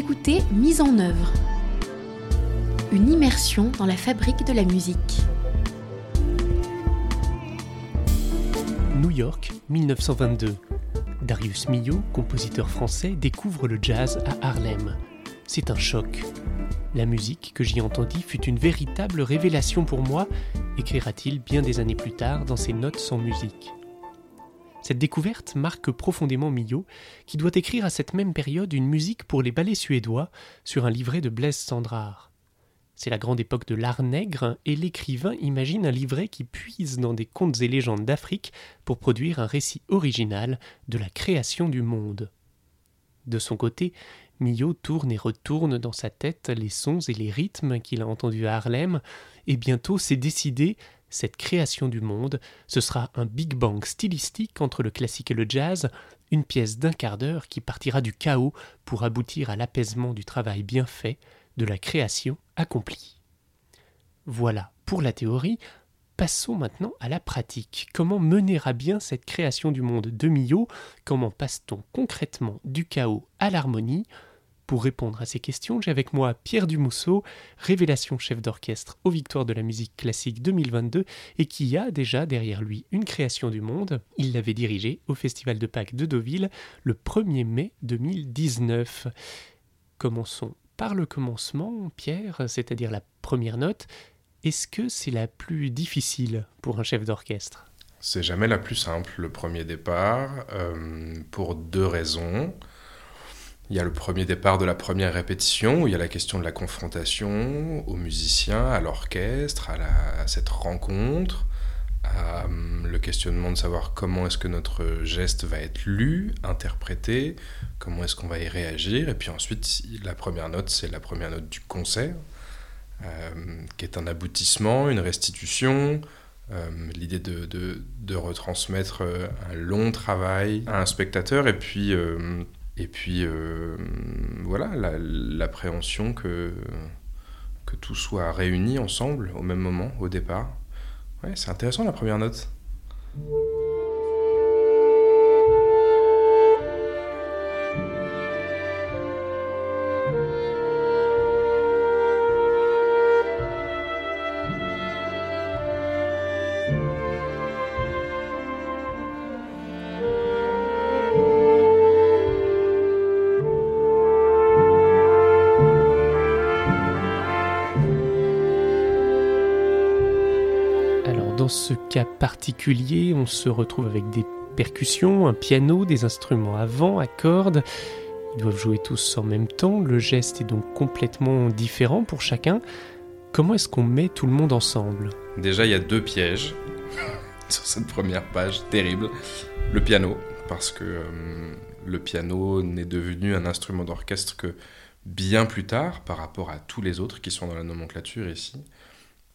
écoutez Mise en œuvre, une immersion dans la fabrique de la musique. New York, 1922. Darius Milhaud, compositeur français, découvre le jazz à Harlem. C'est un choc. La musique que j'y entendis fut une véritable révélation pour moi, écrira-t-il bien des années plus tard dans ses notes sans musique. Cette découverte marque profondément Milhaud, qui doit écrire à cette même période une musique pour les ballets suédois sur un livret de Blaise Sandrard. C'est la grande époque de l'art nègre et l'écrivain imagine un livret qui puise dans des contes et légendes d'Afrique pour produire un récit original de la création du monde. De son côté, Milhaud tourne et retourne dans sa tête les sons et les rythmes qu'il a entendus à Harlem, et bientôt c'est décidé, cette création du monde, ce sera un Big Bang stylistique entre le classique et le jazz, une pièce d'un quart d'heure qui partira du chaos pour aboutir à l'apaisement du travail bien fait, de la création accomplie. Voilà pour la théorie, passons maintenant à la pratique. Comment mener à bien cette création du monde de Millau? Comment passe-t-on concrètement du chaos à l'harmonie? Pour répondre à ces questions, j'ai avec moi Pierre Dumousseau, révélation chef d'orchestre aux Victoires de la musique classique 2022 et qui a déjà derrière lui une création du monde. Il l'avait dirigée au Festival de Pâques de Deauville le 1er mai 2019. Commençons par le commencement, Pierre, c'est-à-dire la première note. Est-ce que c'est la plus difficile pour un chef d'orchestre? C'est jamais la plus simple, le premier départ, euh, pour deux raisons. Il y a le premier départ de la première répétition, où il y a la question de la confrontation aux musiciens, à l'orchestre, à, cette rencontre, à, hum, le questionnement de savoir comment est-ce que notre geste va être lu, interprété, comment est-ce qu'on va y réagir. Et puis ensuite, la première note, c'est la première note du concert, euh, qui est un aboutissement, une restitution, euh, l'idée de, de, retransmettre euh, un long travail à un spectateur et puis et puis, euh, voilà, l'appréhension que, tout soit réuni ensemble au même moment, au départ. C'est intéressant la première note. Particulier, on se retrouve avec des percussions, un piano, des instruments à vent, à cordes. Ils doivent jouer tous en même temps, le geste est donc complètement différent pour chacun. Comment est-ce qu'on met tout le monde ensemble? Déjà, il y a deux pièges sur cette première page, terrible. Le piano, parce que euh, le piano n'est devenu un instrument d'orchestre que bien plus tard par rapport à tous les autres qui sont dans la nomenclature ici.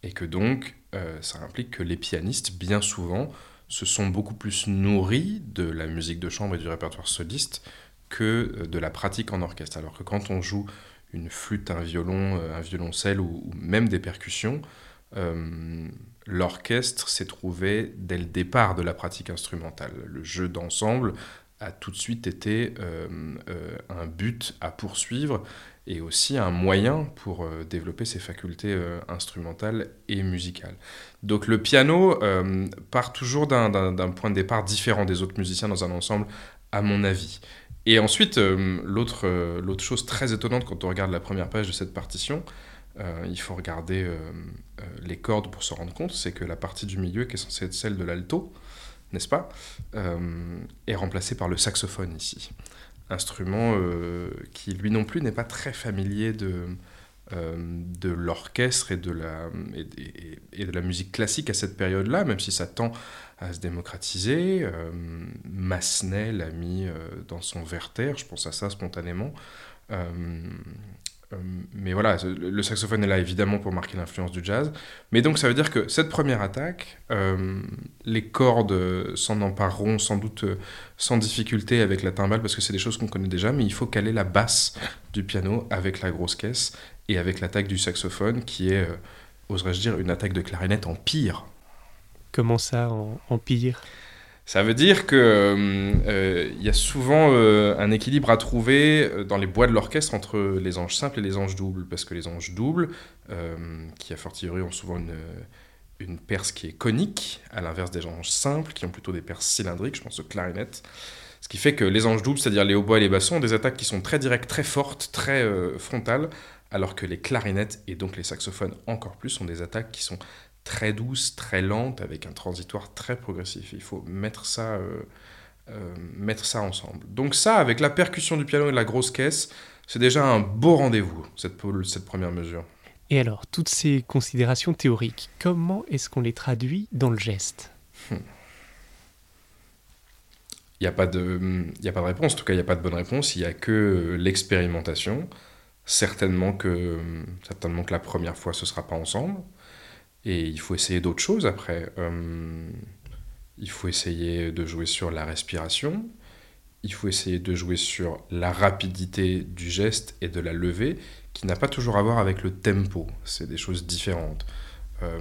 Et que donc, euh, ça implique que les pianistes, bien souvent, se sont beaucoup plus nourris de la musique de chambre et du répertoire soliste que euh, de la pratique en orchestre. Alors que quand on joue une flûte, un violon, euh, un violoncelle ou, même des percussions, l'orchestre s'est trouvé dès le départ de la pratique instrumentale. Le jeu d'ensemble a tout de suite été un but à poursuivre et aussi un moyen pour euh, développer ses facultés euh, instrumentales et musicales. Donc le piano euh, part toujours d'un point de départ différent des autres musiciens dans un ensemble, à mon avis. Et ensuite, l'autre chose très étonnante quand on regarde la première page de cette partition, il faut regarder les cordes pour se rendre compte, c'est que la partie du milieu, qui est censée être celle de l'alto, n'est-ce pas, est remplacée par le saxophone ici instrument euh, qui lui non plus n'est pas très familier de, euh, l'orchestre et, de la, musique classique à cette période-là, même si ça tend à se démocratiser. Euh, Massenet l'a mis dans son Werther, je pense à ça spontanément. Mais voilà, le saxophone est là évidemment pour marquer l'influence du jazz. Mais donc ça veut dire que cette première attaque, euh, les cordes s'en empareront sans doute euh, sans difficulté avec la timbale parce que c'est des choses qu'on connaît déjà, mais il faut caler la basse du piano avec la grosse caisse et avec l'attaque du saxophone qui est, oserais-je dire, une attaque de clarinette en pire. Comment ça, en, pire? Ça veut dire qu'il euh, y a souvent euh, un équilibre à trouver euh, dans les bois de l'orchestre entre les anges simples et les anges doubles, parce que les anges doubles, qui a fortiori ont souvent une, une perce qui est conique, à l'inverse des anges simples, qui ont plutôt des perces cylindriques, je pense aux clarinettes. Ce qui fait que les anges doubles, c'est-à-dire les hautbois et les bassons, ont des attaques qui sont très directes, très fortes, très frontales, alors que les clarinettes et donc les saxophones encore plus ont des attaques qui sont très douce, très lente, avec un transitoire très progressif. Il faut mettre ça, euh, euh, mettre ça ensemble. Donc ça, avec la percussion du piano et la grosse caisse, c'est déjà un beau rendez-vous, cette, cette première mesure. Et alors, toutes ces considérations théoriques, comment est-ce qu'on les traduit dans le geste? Hmm. Il n'y a, pas de, a pas de réponse, en tout cas il n'y a pas de bonne réponse, il n'y a que l'expérimentation. Certainement que, certainement que la première fois ce ne sera pas ensemble, et il faut essayer d'autres choses après. Euh, il faut essayer de jouer sur la respiration. Il faut essayer de jouer sur la rapidité du geste et de la levée, qui n'a pas toujours à voir avec le tempo. C'est des choses différentes. Euh,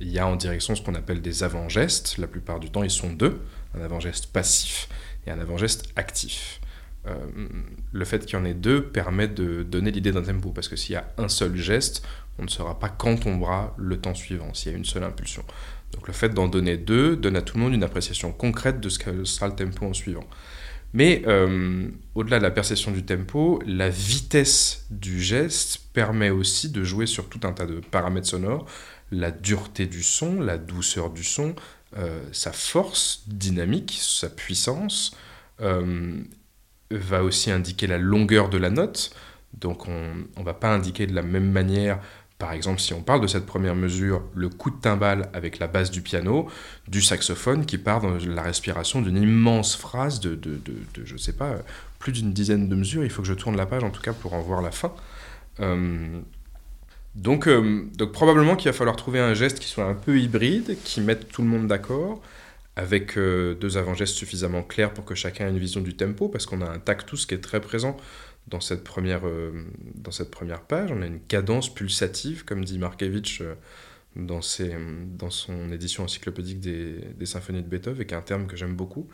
il y a en direction ce qu'on appelle des avant-gestes. La plupart du temps, ils sont deux un avant-geste passif et un avant-geste actif. Euh, le fait qu'il y en ait deux permet de donner l'idée d'un tempo, parce que s'il y a un seul geste, on ne saura pas quand tombera le temps suivant, s'il y a une seule impulsion. Donc le fait d'en donner deux donne à tout le monde une appréciation concrète de ce que sera le tempo en suivant. Mais euh, au-delà de la perception du tempo, la vitesse du geste permet aussi de jouer sur tout un tas de paramètres sonores, la dureté du son, la douceur du son, euh, sa force dynamique, sa puissance, va aussi indiquer la longueur de la note. Donc on ne va pas indiquer de la même manière par exemple, si on parle de cette première mesure, le coup de timbale avec la basse du piano, du saxophone qui part dans la respiration d'une immense phrase de, de, je ne sais pas, plus d'une dizaine de mesures. Il faut que je tourne la page en tout cas pour en voir la fin. Euh, donc, euh, donc probablement qu'il va falloir trouver un geste qui soit un peu hybride, qui mette tout le monde d'accord, avec euh, deux avant-gestes suffisamment clairs pour que chacun ait une vision du tempo, parce qu'on a un tactus qui est très présent dans cette première, euh, dans cette première page. On a une cadence pulsative, comme dit Markevitch euh, dans, ses, dans son édition encyclopédique des, des, symphonies de Beethoven, et qui est un terme que j'aime beaucoup.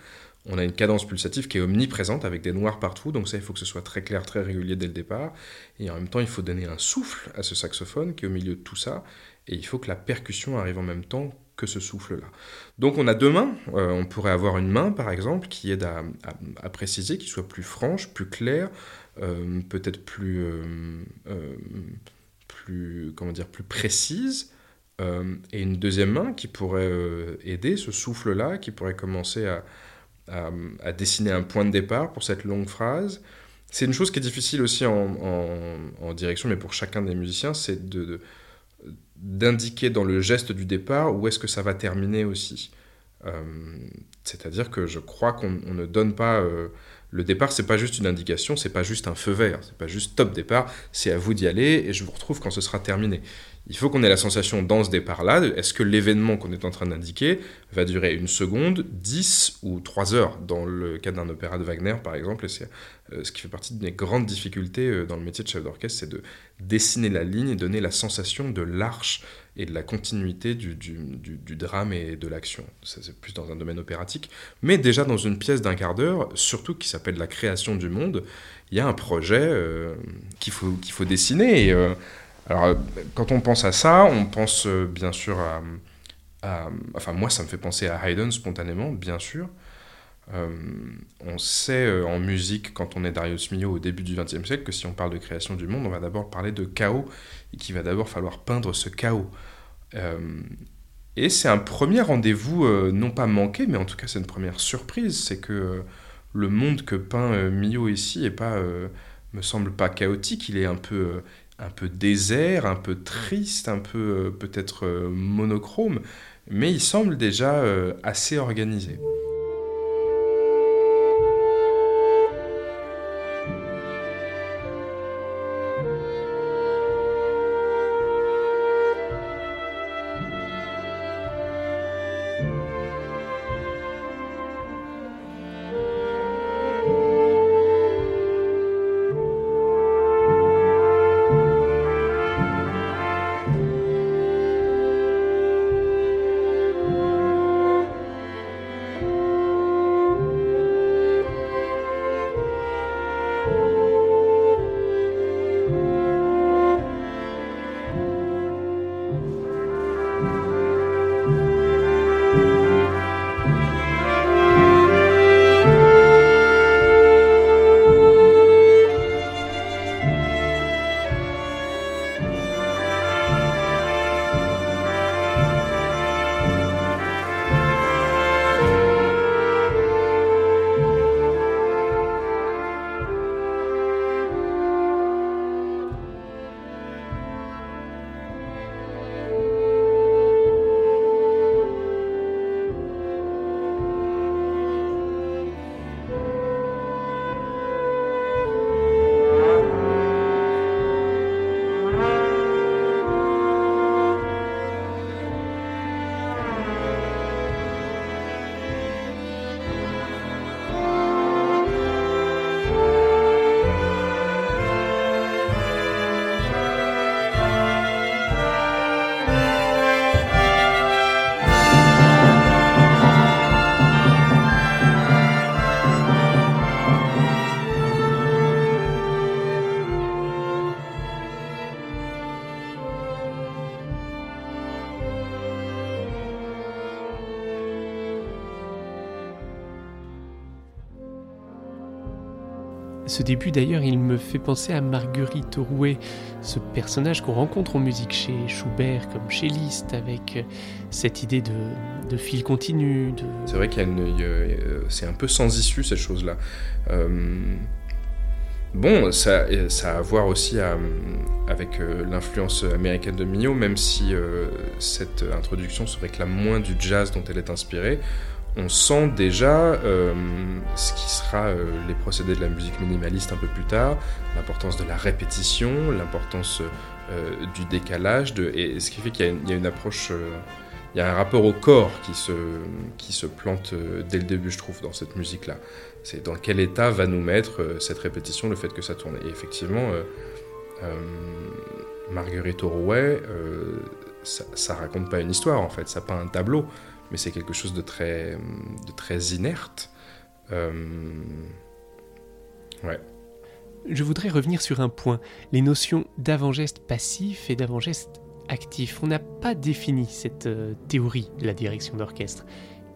On a une cadence pulsative qui est omniprésente, avec des noirs partout, donc ça, il faut que ce soit très clair, très régulier dès le départ. Et en même temps, il faut donner un souffle à ce saxophone qui est au milieu de tout ça, et il faut que la percussion arrive en même temps ce souffle-là. Donc on a deux mains, euh, on pourrait avoir une main par exemple qui aide à préciser, qui soit plus franche, plus claire, euh, peut-être plus, euh, euh, plus, comment dire, plus précise. et une deuxième main qui pourrait aider ce souffle-là, qui pourrait commencer à, à, dessiner un point de départ pour cette longue phrase. C'est une chose qui est difficile aussi en, en, direction, mais pour chacun des musiciens, c'est de, d'indiquer dans le geste du départ où est-ce que ça va terminer aussi. C'est-à-dire que je crois qu'on ne donne pas le départ, c'est pas juste une indication, c'est pas juste un feu vert, c'est pas juste top départ, c'est à vous d'y aller et je vous retrouve quand ce sera terminé. Il faut qu'on ait la sensation dans ce départ-là, est-ce que l'événement qu'on est en train d'indiquer va durer une seconde, dix ou trois heures Dans le cas d'un opéra de Wagner, par exemple, c'est euh, ce qui fait partie de mes grandes difficultés euh, dans le métier de chef d'orchestre, c'est de dessiner la ligne et donner la sensation de l'arche et de la continuité du, drame et de l'action. C'est plus dans un domaine opératique. Mais déjà dans une pièce d'un quart d'heure, surtout qui s'appelle La création du monde, il y a un projet euh, qu'il faut, faut dessiner. Alors, quand on pense à ça, on pense euh, bien sûr à, Enfin, moi, ça me fait penser à Haydn spontanément, bien sûr. on sait en musique, quand on est Darius Milhaud au début du XXe siècle, que si on parle de création du monde, on va d'abord parler de chaos et qu'il va d'abord falloir peindre ce chaos. Euh, et c'est un premier rendez-vous, euh, non pas manqué, mais en tout cas c'est une première surprise, c'est que euh, le monde que peint Mio ici est pas, me semble pas chaotique, il est un peu, un peu désert, un peu triste, un peu peut-être monochrome, mais il semble déjà assez organisé. Ce début d'ailleurs, il me fait penser à Marguerite Rouet, ce personnage qu'on rencontre en musique chez Schubert comme chez Liszt, avec euh, cette idée de, fil continu. C'est vrai qu'il y a, euh, c'est un peu sans issue cette chose-là. Euh, bon, ça, a à voir aussi avec l'influence américaine de Mio, même si cette introduction se réclame moins du jazz dont elle est inspirée on sent déjà euh, ce qui sera euh, les procédés de la musique minimaliste un peu plus tard, l'importance de la répétition, l'importance euh, du décalage, et ce qui fait qu'il y, a une approche, il y a un rapport au corps qui se, qui se plante dès le début, je trouve, dans cette musique-là. C'est dans quel état va nous mettre cette répétition, le fait que ça tourne. Et effectivement, Marguerite Orouet, ça, ça raconte pas une histoire en fait, ça peint un tableau mais c'est quelque chose de très, de très inerte. Euh, ouais. Je voudrais revenir sur un point, les notions d'avant-geste passif et d'avant-geste actif. On n'a pas défini cette euh, théorie de la direction d'orchestre.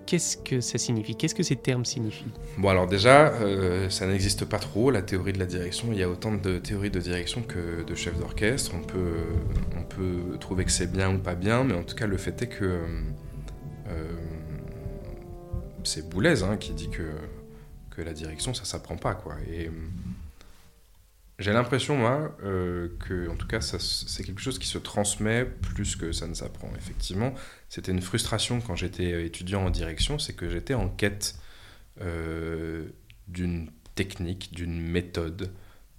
Qu'est-ce que ça signifie? Qu'est-ce que ces termes signifient? Bon alors déjà, euh, ça n'existe pas trop, la théorie de la direction. Il y a autant de théories de direction que de chefs d'orchestre. On peut, on peut trouver que c'est bien ou pas bien, mais en tout cas le fait est que c'est Boulez hein, qui dit que, que la direction, ça s'apprend pas. Quoi. Et euh, j'ai l'impression, moi, euh, que, en tout cas, c'est quelque chose qui se transmet plus que ça ne s'apprend. Effectivement, c'était une frustration quand j'étais étudiant en direction, c'est que j'étais en quête d'une technique, d'une méthode,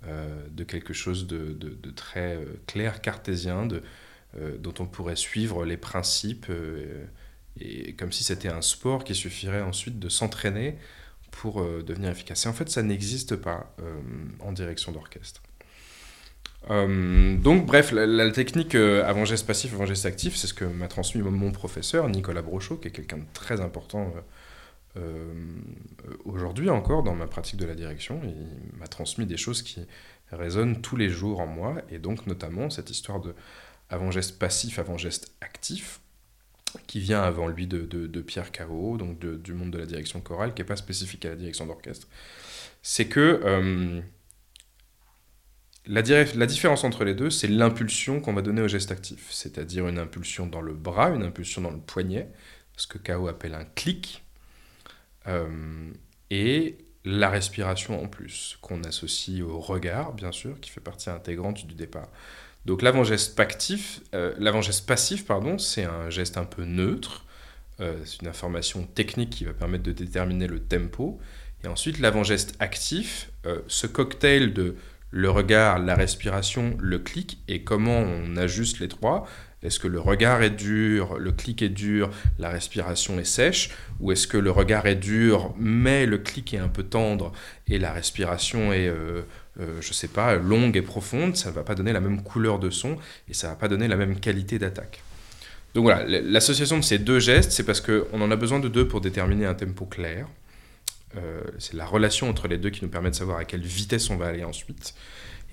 de quelque chose de, très clair, cartésien, dont on pourrait suivre les principes et comme si c'était un sport qui suffirait ensuite de s'entraîner pour euh, devenir efficace. Et en fait, ça n'existe pas euh, en direction d'orchestre. Euh, donc, bref, la, technique avant-geste passif, avant-geste actif, c'est ce que m'a transmis mon professeur, Nicolas Brochot, qui est quelqu'un de très important aujourd'hui encore dans ma pratique de la direction. Il m'a transmis des choses qui résonnent tous les jours en moi, et donc notamment cette histoire de avant-geste passif, avant-geste actif qui vient avant lui de, Pierre Caro, donc du monde de la direction chorale, qui n'est pas spécifique à la direction d'orchestre, c'est que euh, la, la, différence entre les deux, c'est l'impulsion qu'on va donner au geste actif, c'est-à-dire une impulsion dans le bras, une impulsion dans le poignet, ce que Caro appelle un clic, euh, et la respiration en plus, qu'on associe au regard, bien sûr, qui fait partie intégrante du départ. Donc l'avant-geste euh, passif, pardon, c'est un geste un peu neutre. Euh, c'est une information technique qui va permettre de déterminer le tempo. Et ensuite, l'avant-geste actif, euh, ce cocktail de le regard, la respiration, le clic, et comment on ajuste les trois. Est-ce que le regard est dur, le clic est dur, la respiration est sèche? Ou est-ce que le regard est dur, mais le clic est un peu tendre et la respiration est euh, je sais pas, longue et profonde, ça ne va pas donner la même couleur de son et ça ne va pas donner la même qualité d'attaque. Donc voilà, l'association de ces deux gestes, c'est parce qu'on en a besoin de deux pour déterminer un tempo clair. Euh, c'est la relation entre les deux qui nous permet de savoir à quelle vitesse on va aller ensuite.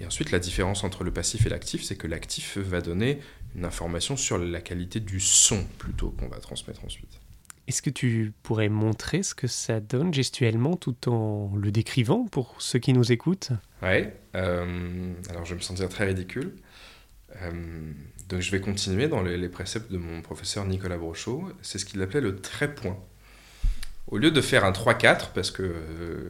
Et ensuite, la différence entre le passif et l'actif, c'est que l'actif va donner une information sur la qualité du son plutôt qu'on va transmettre ensuite. Est-ce que tu pourrais montrer ce que ça donne gestuellement tout en le décrivant pour ceux qui nous écoutent? Oui, euh, alors je vais me sentir très ridicule. Euh, donc je vais continuer dans les, préceptes de mon professeur Nicolas Brochot. C'est ce qu'il appelait le trait-point. Au lieu de faire un 3-4, parce que euh,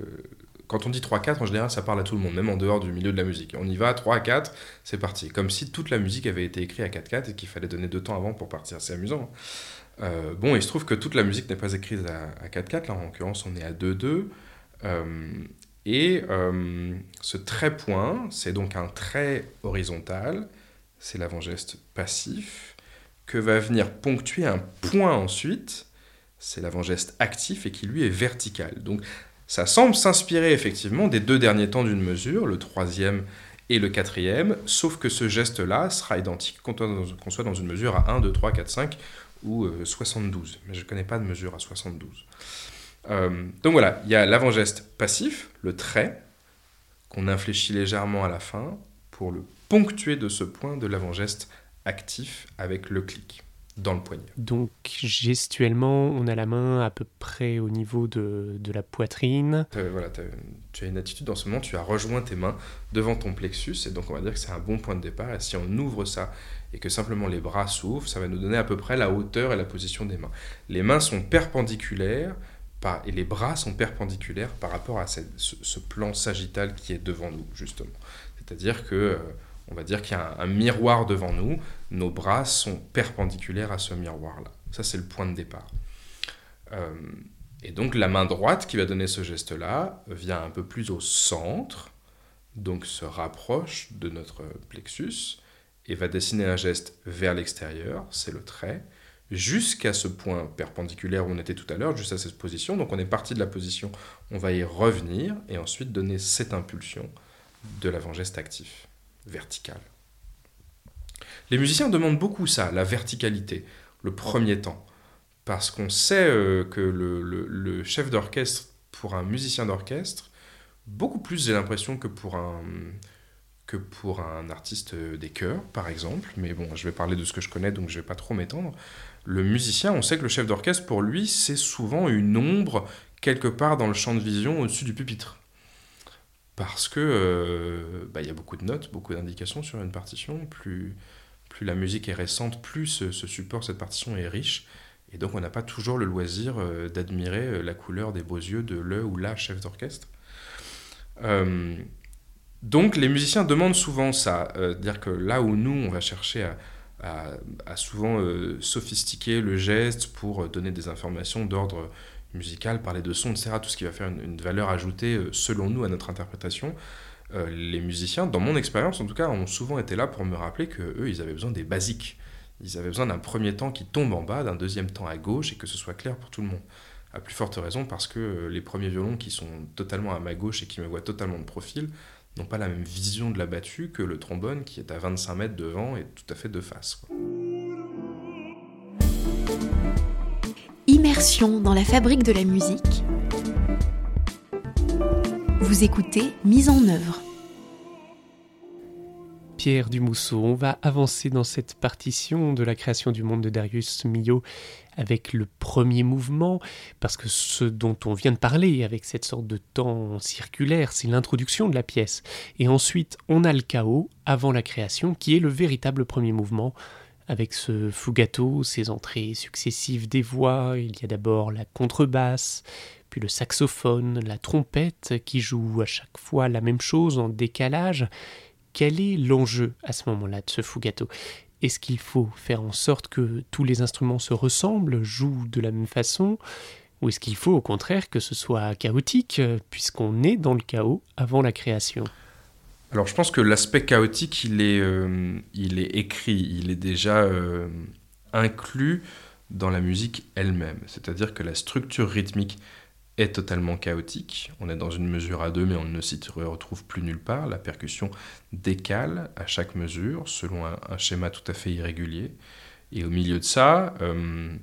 quand on dit 3-4, en général, ça parle à tout le monde, même en dehors du milieu de la musique. On y va, 3-4, c'est parti. Comme si toute la musique avait été écrite à 4-4 et qu'il fallait donner deux temps avant pour partir. C'est amusant. Hein. Euh, bon, il se trouve que toute la musique n'est pas écrite à, 4-4, là en l'occurrence on est à 2-2. Euh, et euh, ce trait-point, c'est donc un trait horizontal, c'est l'avant-geste passif, que va venir ponctuer un point ensuite, c'est l'avant-geste actif et qui lui est vertical. Donc ça semble s'inspirer effectivement des deux derniers temps d'une mesure, le troisième et le quatrième, sauf que ce geste-là sera identique qu'on soit dans une mesure à 1, 2, 3, 4, 5 ou 72, euh, mais je ne connais pas de mesure à 72. Euh, donc voilà, il y a l'avant-geste passif, le trait, qu'on infléchit légèrement à la fin pour le ponctuer de ce point de l'avant-geste actif avec le clic. dans le poignet. Donc gestuellement, on a la main à peu près au niveau de, de la poitrine. voilà, tu as une attitude dans ce moment, tu as rejoint tes mains devant ton plexus, et donc on va dire que c'est un bon point de départ. Et si on ouvre ça et que simplement les bras s'ouvrent, ça va nous donner à peu près la hauteur et la position des mains. Les mains sont perpendiculaires et les bras sont perpendiculaires par rapport à ce, plan sagittal qui est devant nous, justement. C'est-à-dire que, euh, on va dire qu'il y a un, miroir devant nous, nos bras sont perpendiculaires à ce miroir-là. Ça, c'est le point de départ. Euh, et donc, la main droite qui va donner ce geste-là vient un peu plus au centre, donc se rapproche de notre plexus et va dessiner un geste vers l'extérieur, c'est le trait jusqu'à ce point perpendiculaire où on était tout à l'heure, juste à cette position. Donc on est parti de la position, on va y revenir et ensuite donner cette impulsion de l'avant-geste actif, vertical. Les musiciens demandent beaucoup ça, la verticalité, le premier temps, parce qu'on sait euh, que le, chef d'orchestre, pour un musicien d'orchestre, beaucoup plus j'ai l'impression que pour un que pour un artiste des chœurs, par exemple. Mais bon, je vais parler de ce que je connais, donc je vais pas trop m'étendre le musicien, on sait que le chef d'orchestre, pour lui, c'est souvent une ombre quelque part dans le champ de vision au-dessus du pupitre. Parce que euh, bah, il y a beaucoup de notes, beaucoup d'indications sur une partition. Plus, plus la musique est récente, plus ce, support, cette partition est riche. Et donc on n'a pas toujours le loisir euh, d'admirer euh, la couleur des beaux yeux de le ou la chef d'orchestre. donc les musiciens demandent souvent ça, dire que là où nous on va chercher à, a, souvent euh, sophistiqué le geste pour donner des informations d'ordre musical, parler de son, etc., tout ce qui va faire une, valeur ajoutée euh, selon nous à notre interprétation. Euh, les musiciens, dans mon expérience en tout cas, ont souvent été là pour me rappeler qu'eux, ils avaient besoin des basiques. Ils avaient besoin d'un premier temps qui tombe en bas, d'un deuxième temps à gauche et que ce soit clair pour tout le monde. À plus forte raison parce que les premiers violons qui sont totalement à ma gauche et qui me voient totalement de profil, n'ont pas la même vision de la battue que le trombone qui est à 25 mètres devant et tout à fait de face. Immersion dans la fabrique de la musique. Vous écoutez Mise en œuvre. Pierre Dumousseau. On va avancer dans cette partition de la création du monde de Darius Milhaud avec le premier mouvement, parce que ce dont on vient de parler, avec cette sorte de temps circulaire, c'est l'introduction de la pièce. Et ensuite, on a le chaos avant la création, qui est le véritable premier mouvement, avec ce fugato, ses entrées successives des voix. Il y a d'abord la contrebasse, puis le saxophone, la trompette, qui joue à chaque fois la même chose en décalage, quel est l'enjeu à ce moment-là de ce fugato Est-ce qu'il faut faire en sorte que tous les instruments se ressemblent, jouent de la même façon? Ou est-ce qu'il faut au contraire que ce soit chaotique, puisqu'on est dans le chaos avant la création? Alors je pense que l'aspect chaotique, il est, euh, écrit, il est déjà euh, inclus dans la musique elle-même. C'est-à-dire que la structure rythmique est totalement chaotique. On est dans une mesure à deux, mais on ne s'y retrouve plus nulle part. La percussion décale à chaque mesure selon un, schéma tout à fait irrégulier. Et au milieu de ça euh,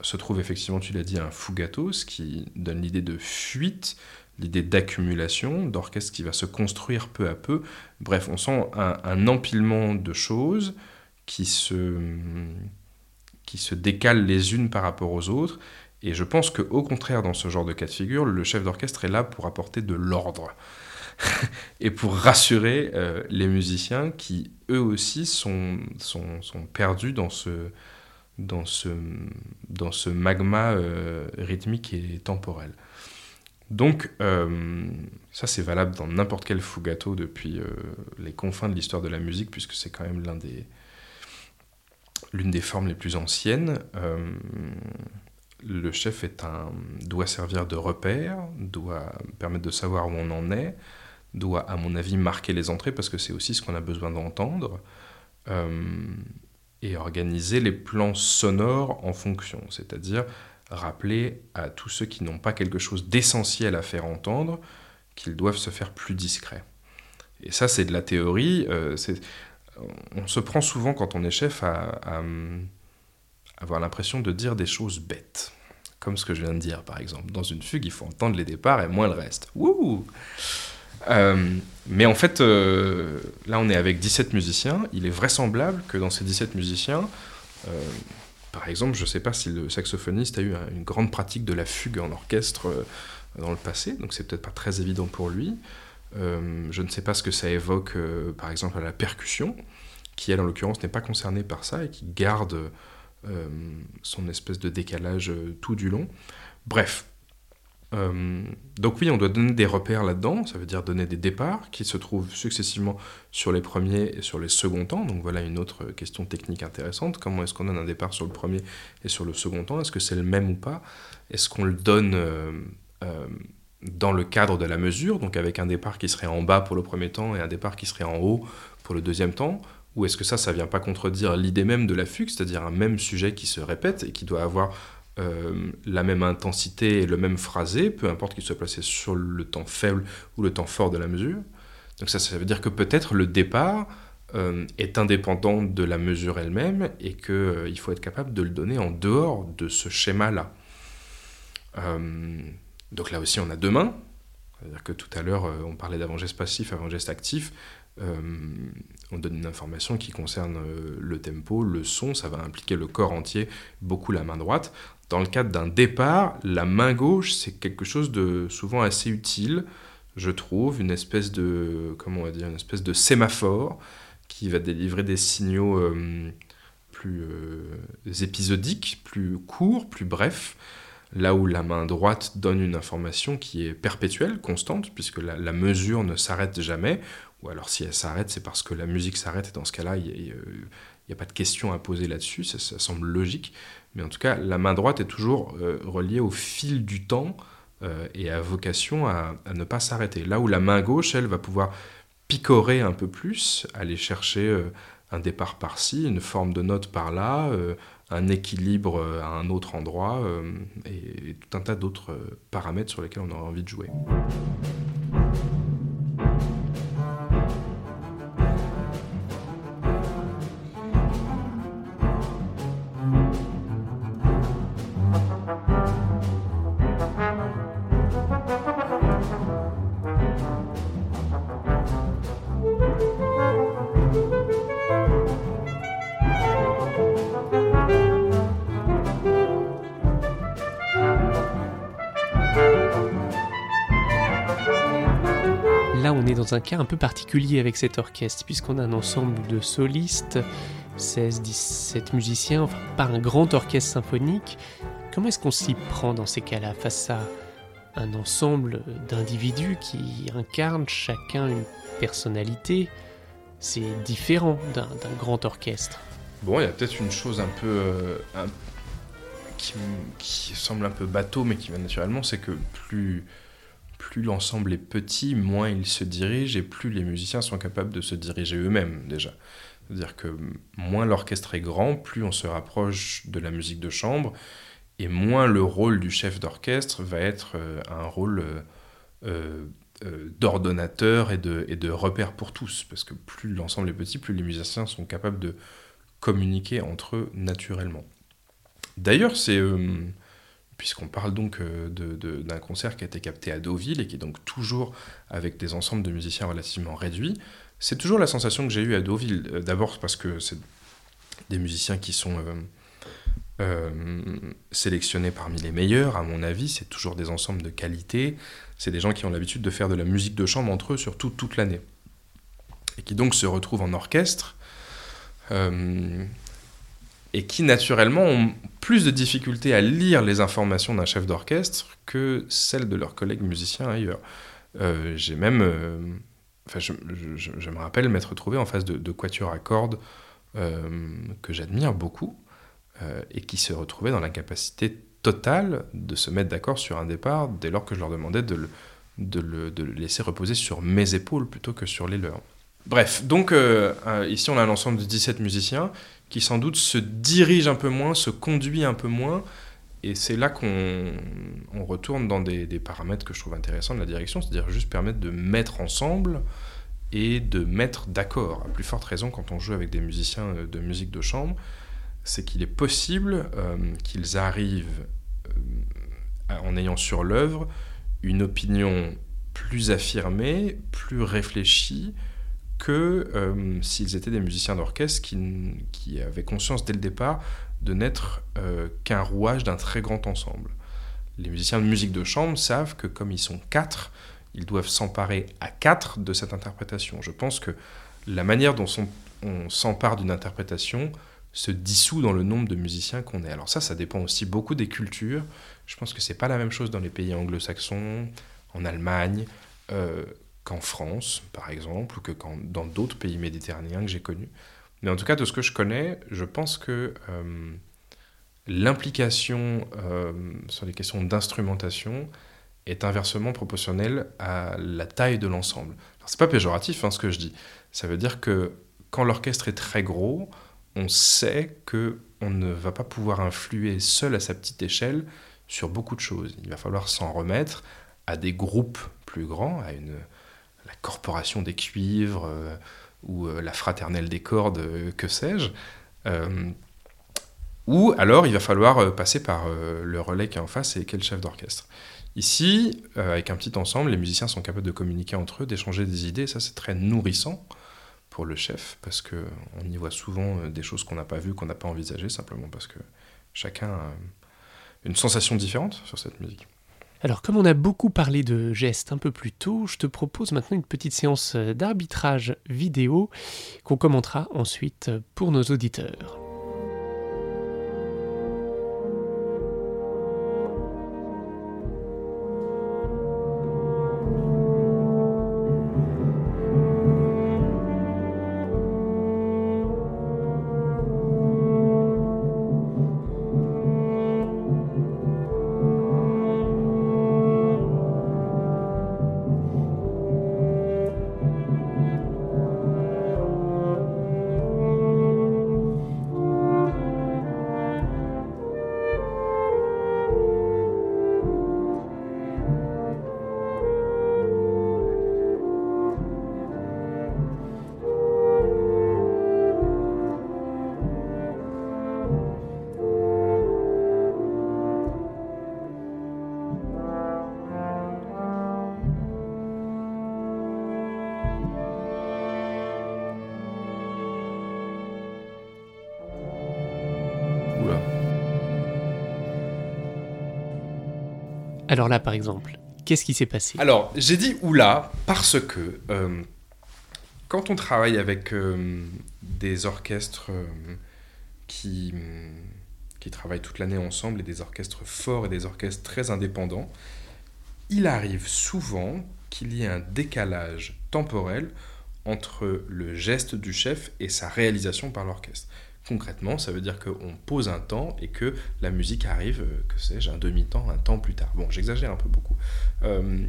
se trouve effectivement, tu l'as dit, un fugato, ce qui donne l'idée de fuite, l'idée d'accumulation, d'orchestre qui va se construire peu à peu. Bref, on sent un, empilement de choses qui se, qui se décalent les unes par rapport aux autres et je pense qu'au contraire, dans ce genre de cas de figure, le chef d'orchestre est là pour apporter de l'ordre et pour rassurer euh, les musiciens qui, eux aussi, sont, perdus dans ce, magma euh, rythmique et temporel. Donc, euh, ça c'est valable dans n'importe quel fugato depuis les confins de l'histoire de la musique, puisque c'est quand même l'une des formes les plus anciennes le chef est doit servir de repère, doit permettre de savoir où on en est, doit, à mon avis, marquer les entrées parce que c'est aussi ce qu'on a besoin d'entendre, euh, et organiser les plans sonores en fonction, c'est-à-dire rappeler à tous ceux qui n'ont pas quelque chose d'essentiel à faire entendre qu'ils doivent se faire plus discrets. Et ça, c'est de la théorie. Euh, on se prend souvent, quand on est chef, à avoir l'impression de dire des choses bêtes. Comme ce que je viens de dire, par exemple. Dans une fugue, il faut entendre les départs et moins le reste. Wouh euh, mais en fait, euh, là, on est avec 17 musiciens. Il est vraisemblable que dans ces 17 musiciens, euh, par exemple, je ne sais pas si le saxophoniste a eu une grande pratique de la fugue en orchestre dans le passé, donc c'est peut-être pas très évident pour lui. je ne sais pas ce que ça évoque, par exemple, à la percussion, qui elle, en l'occurrence, n'est pas concernée par ça et qui garde son espèce de décalage tout du long. Bref, euh, donc oui, on doit donner des repères là-dedans, ça veut dire donner des départs qui se trouvent successivement sur les premiers et sur les seconds temps. Donc voilà une autre question technique intéressante. Comment est-ce qu'on donne un départ sur le premier et sur le second temps? Est-ce que c'est le même ou pas? Est-ce qu'on le donne euh, euh, dans le cadre de la mesure, donc avec un départ qui serait en bas pour le premier temps et un départ qui serait en haut pour le deuxième temps ou est-ce que ça, ça vient pas contredire l'idée même de la fugue, c'est-à-dire un même sujet qui se répète et qui doit avoir euh, la même intensité et le même phrasé, peu importe qu'il soit placé sur le temps faible ou le temps fort de la mesure. Donc ça, ça veut dire que peut-être le départ euh, est indépendant de la mesure elle-même et qu'il euh, faut être capable de le donner en dehors de ce schéma-là. donc là aussi, on a deux mains. C'est-à-dire que tout à l'heure, on parlait d'avant-geste passif, avant-geste actif. On donne une information qui concerne le tempo, le son, ça va impliquer le corps entier, beaucoup la main droite. Dans le cadre d'un départ, la main gauche, c'est quelque chose de souvent assez utile, je trouve, une espèce de, comment on va dire, une espèce de sémaphore qui va délivrer des signaux euh, plus euh, épisodiques, plus courts, plus brefs, là où la main droite donne une information qui est perpétuelle, constante, puisque la, mesure ne s'arrête jamais, ou alors si elle s'arrête, c'est parce que la musique s'arrête, et dans ce cas-là, il n'y a, pas de question à poser là-dessus, ça, semble logique, mais en tout cas, la main droite est toujours euh, reliée au fil du temps euh, et a vocation à, ne pas s'arrêter. Là où la main gauche, elle, va pouvoir picorer un peu plus, aller chercher euh, un départ par-ci, une forme de note par-là, un équilibre à un autre endroit, et, tout un tas d'autres paramètres sur lesquels on aurait envie de jouer. Un cas un peu particulier avec cet orchestre, puisqu'on a un ensemble de solistes, 16, 17 musiciens, enfin pas un grand orchestre symphonique. Comment est-ce qu'on s'y prend dans ces cas-là face à un ensemble d'individus qui incarnent chacun une personnalité? C'est différent d'un grand orchestre. Bon, il y a peut-être une chose un peu... Euh, qui, qui, semble un peu bateau, mais qui va naturellement, c'est que plus plus l'ensemble est petit, moins il se dirige et plus les musiciens sont capables de se diriger eux-mêmes déjà. C'est-à-dire que moins l'orchestre est grand, plus on se rapproche de la musique de chambre et moins le rôle du chef d'orchestre va être euh, un rôle euh, euh, d'ordonnateur et de, et de repère pour tous. Parce que plus l'ensemble est petit, plus les musiciens sont capables de communiquer entre eux naturellement. D'ailleurs, c'est puisqu'on parle donc euh, d'un concert qui a été capté à Deauville et qui est donc toujours avec des ensembles de musiciens relativement réduits. C'est toujours la sensation que j'ai eue à Deauville. Euh, d'abord parce que c'est des musiciens qui sont euh, sélectionnés parmi les meilleurs, à mon avis. C'est toujours des ensembles de qualité. C'est des gens qui ont l'habitude de faire de la musique de chambre entre eux, surtout toute l'année. Et qui donc se retrouvent en orchestre et qui naturellement ont plus de difficultés à lire les informations d'un chef d'orchestre que celles de leurs collègues musiciens ailleurs. Euh, j'ai même, euh, je, me rappelle m'être retrouvé en face de, de quatuors à cordes euh, que j'admire beaucoup et qui se retrouvaient dans l'incapacité totale de se mettre d'accord sur un départ dès lors que je leur demandais de le, laisser reposer sur mes épaules plutôt que sur les leurs. Bref, donc ici on a l'ensemble de 17 musiciens qui sans doute se dirige un peu moins, se conduit un peu moins. Et c'est là qu'on retourne dans des, paramètres que je trouve intéressants de la direction, c'est-à-dire juste permettre de mettre ensemble et de mettre d'accord. À plus forte raison quand on joue avec des musiciens euh, de musique de chambre, c'est qu'il est possible euh, qu'ils arrivent euh, en ayant sur l'œuvre une opinion plus affirmée, plus réfléchie, que euh, s'ils étaient des musiciens d'orchestre qui, qui, avaient conscience dès le départ de n'être euh, qu'un rouage d'un très grand ensemble. Les musiciens de musique de chambre savent que comme ils sont quatre, ils doivent s'emparer à quatre de cette interprétation. Je pense que la manière dont on s'empare d'une interprétation se dissout dans le nombre de musiciens qu'on est. Alors ça, ça dépend aussi beaucoup des cultures. Je pense que c'est pas la même chose dans les pays anglo-saxons, en Allemagne, euh, qu'en France, par exemple, ou que dans d'autres pays méditerranéens que j'ai connus. Mais en tout cas, de ce que je connais, je pense que euh, l'implication euh, sur les questions d'instrumentation est inversement proportionnelle à la taille de l'ensemble. C'est pas péjoratif hein, ce que je dis. Ça veut dire que quand l'orchestre est très gros, on sait que on ne va pas pouvoir influer seul à sa petite échelle sur beaucoup de choses. Il va falloir s'en remettre à des groupes plus grands, à une corporation des cuivres euh, ou euh, la fraternelle des cordes, euh, que sais-je. ou alors il va falloir passer par le relais qui est en face et quel chef d'orchestre. Ici, avec un petit ensemble, les musiciens sont capables de communiquer entre eux, d'échanger des idées, ça c'est très nourrissant pour le chef, parce qu'on y voit souvent des choses qu'on n'a pas vues, qu'on n'a pas envisagées, simplement parce que chacun a une sensation différente sur cette musique. Alors comme on a beaucoup parlé de gestes un peu plus tôt, je te propose maintenant une petite séance d'arbitrage vidéo qu'on commentera ensuite pour nos auditeurs. Alors là, par exemple, qu'est-ce qui s'est passé? Alors, j'ai dit oula parce que euh, quand on travaille avec euh, des orchestres euh, qui, qui travaillent toute l'année ensemble et des orchestres forts et des orchestres très indépendants, il arrive souvent qu'il y ait un décalage temporel entre le geste du chef et sa réalisation par l'orchestre. Concrètement, ça veut dire qu'on pose un temps et que la musique arrive, euh, que sais-je, un demi-temps, un temps plus tard. Bon, j'exagère un peu beaucoup. Euh,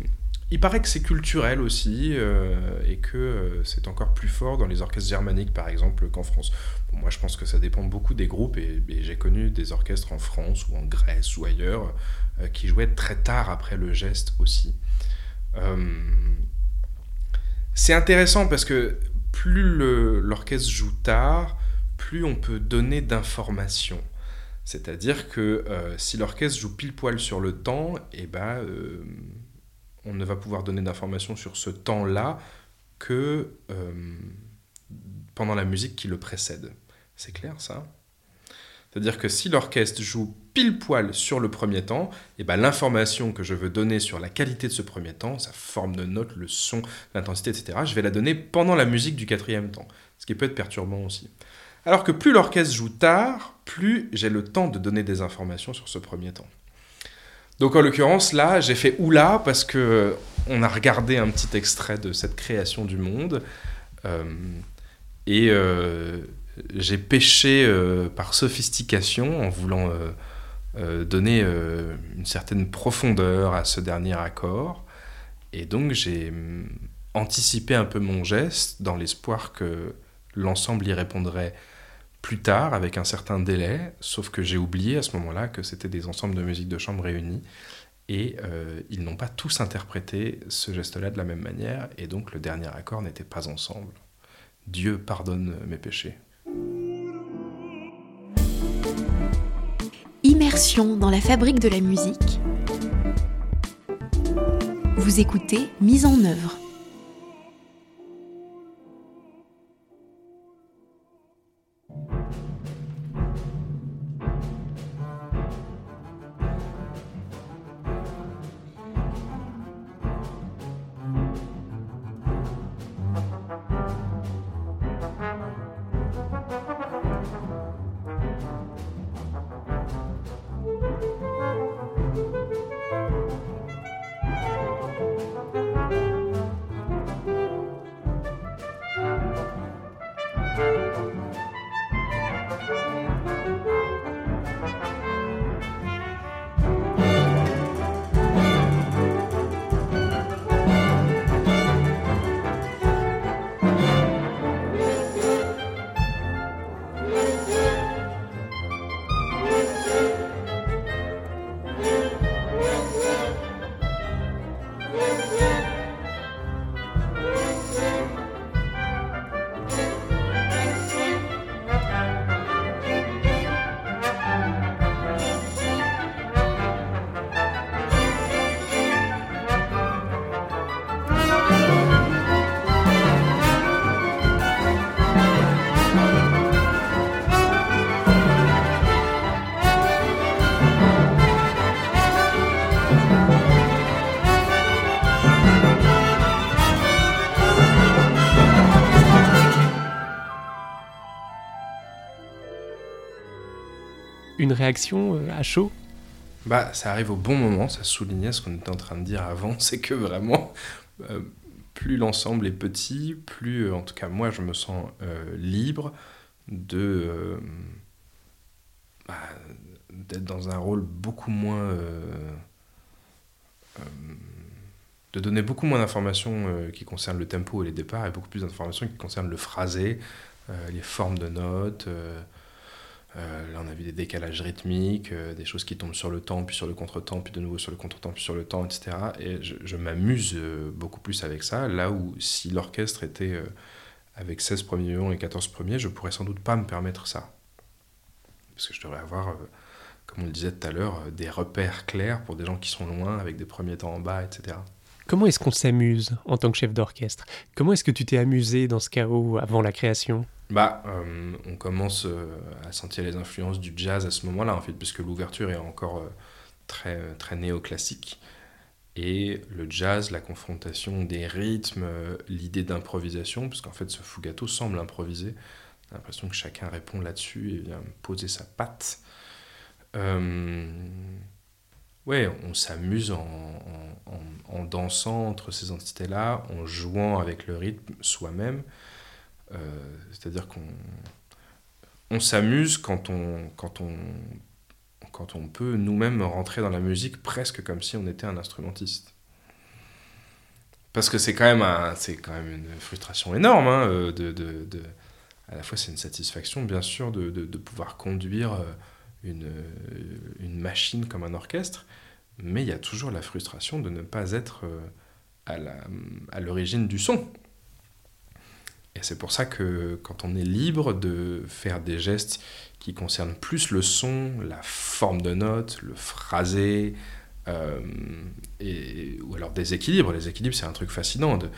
il paraît que c'est culturel aussi euh, et que c'est encore plus fort dans les orchestres germaniques, par exemple, qu'en France. moi, je pense que ça dépend beaucoup des groupes et, j'ai connu des orchestres en France ou en Grèce ou ailleurs qui jouaient très tard après le geste aussi. c'est intéressant parce que plus l'orchestre joue tard, plus on peut donner d'informations. C'est-à-dire que euh, si l'orchestre joue pile poil sur le temps, eh ben, euh, on ne va pouvoir donner d'informations sur ce temps-là que euh, pendant la musique qui le précède. C'est clair ça? C'est-à-dire que si l'orchestre joue pile poil sur le premier temps, eh ben, l'information que je veux donner sur la qualité de ce premier temps, sa forme de note, le son, l'intensité, etc., je vais la donner pendant la musique du quatrième temps. Ce qui peut être perturbant aussi. Alors que plus l'orchestre joue tard, plus j'ai le temps de donner des informations sur ce premier temps. Donc en l'occurrence là, j'ai fait oula parce que euh, on a regardé un petit extrait de cette création du monde euh, et euh, j'ai pêché par sophistication en voulant donner une certaine profondeur à ce dernier accord et donc j'ai hum, anticipé un peu mon geste dans l'espoir que l'ensemble y répondrait plus tard avec un certain délai, sauf que j'ai oublié à ce moment-là que c'était des ensembles de musique de chambre réunis et euh, ils n'ont pas tous interprété ce geste-là de la même manière et donc le dernier accord n'était pas ensemble. Dieu pardonne mes péchés. Immersion dans la fabrique de la musique. Vous écoutez Mise en œuvre une réaction à chaud? Bah, ça arrive au bon moment, ça soulignait ce qu'on était en train de dire avant, c'est que vraiment, plus l'ensemble est petit, plus, en tout cas moi, je me sens libre de bah, d'être dans un rôle beaucoup moins. Euh, euh, de donner beaucoup moins d'informations euh, qui concernent le tempo et les départs et beaucoup plus d'informations qui concernent le phrasé, les formes de notes. Là, on a vu des décalages rythmiques, des choses qui tombent sur le temps, puis sur le contre-temps, puis de nouveau sur le contre-temps, puis sur le temps, etc. Et je, m'amuse beaucoup plus avec ça. Là où, si l'orchestre était avec 16 premiers violons et 14 premiers, je pourrais sans doute pas me permettre ça. Parce que je devrais avoir comme on le disait tout à l'heure, euh, des repères clairs pour des gens qui sont loin, avec des premiers temps en bas, etc. Comment est-ce qu'on s'amuse en tant que chef d'orchestre? Comment est-ce que tu t'es amusé dans ce chaos avant la création? Bah, euh, on commence euh, à sentir les influences du jazz à ce moment-là, en fait, puisque l'ouverture est encore très, très néoclassique. Et le jazz, la confrontation des rythmes, l'idée d'improvisation, puisqu'en fait ce fugato semble improviser. J'ai l'impression que chacun répond là-dessus et vient poser sa patte. Ouais, on s'amuse en, dansant entre ces entités-là, en jouant avec le rythme soi-même. Euh, c'est-à-dire qu'on on, s'amuse quand on, peut nous-mêmes rentrer dans la musique presque comme si on était un instrumentiste. Parce que c'est quand, même une frustration énorme. Hein, euh, de, à la fois, c'est une satisfaction, bien sûr, de, pouvoir conduire euh, une machine comme un orchestre, mais il y a toujours la frustration de ne pas être euh, à l'origine du son. Et c'est pour ça que quand on est libre de faire des gestes qui concernent plus le son, la forme de note, le phrasé, euh, ou alors des équilibres. Les équilibres, c'est un truc fascinant. De,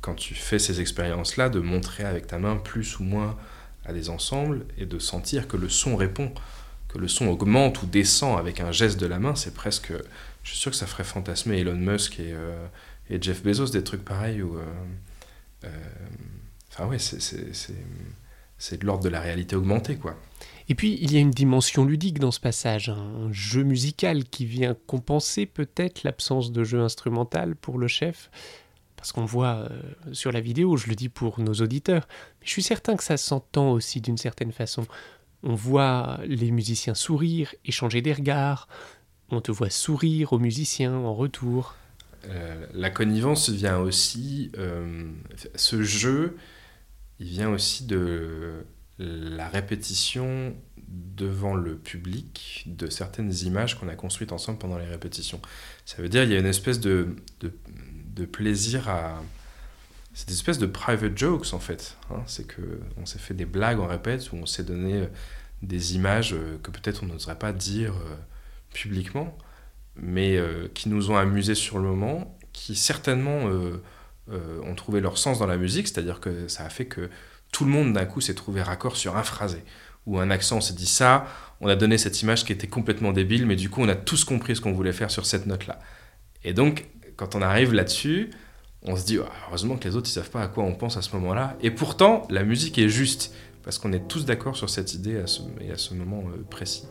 quand tu fais ces expériences-là, de montrer avec ta main plus ou moins à des ensembles et de sentir que le son répond, que le son augmente ou descend avec un geste de la main, c'est presque. Je suis sûr que ça ferait fantasmer Elon Musk et, euh, Jeff Bezos des trucs pareils. Ou, euh, euh, enfin, ouais, c'est de l'ordre de la réalité augmentée, quoi. Et puis, il y a une dimension ludique dans ce passage, un jeu musical qui vient compenser peut-être l'absence de jeu instrumental pour le chef, parce qu'on voit euh, sur la vidéo, je le dis pour nos auditeurs, je suis certain que ça s'entend aussi d'une certaine façon. On voit les musiciens sourire, échanger des regards, on te voit sourire aux musiciens en retour. Euh, la connivence vient aussi, euh, ce jeu, il vient aussi de la répétition devant le public de certaines images qu'on a construites ensemble pendant les répétitions. Ça veut dire qu'il y a une espèce de, de plaisir à. C'est des espèces de private jokes en fait. Hein. C'est que on s'est fait des blagues en répète où on s'est donné euh, des images euh, que peut-être on n'oserait pas dire euh, publiquement, mais qui nous ont amusés sur le moment, qui certainement ont trouvé leur sens dans la musique, c'est-à-dire que ça a fait que tout le monde d'un coup s'est trouvé raccord sur un phrasé ou un accent, on s'est dit ça, on a donné cette image qui était complètement débile, mais du coup on a tous compris ce qu'on voulait faire sur cette note-là. Et donc quand on arrive là-dessus, on se dit ah, heureusement que les autres ils savent pas à quoi on pense à ce moment-là. Et pourtant, la musique est juste parce qu'on est tous d'accord sur cette idée et à ce moment euh, précis.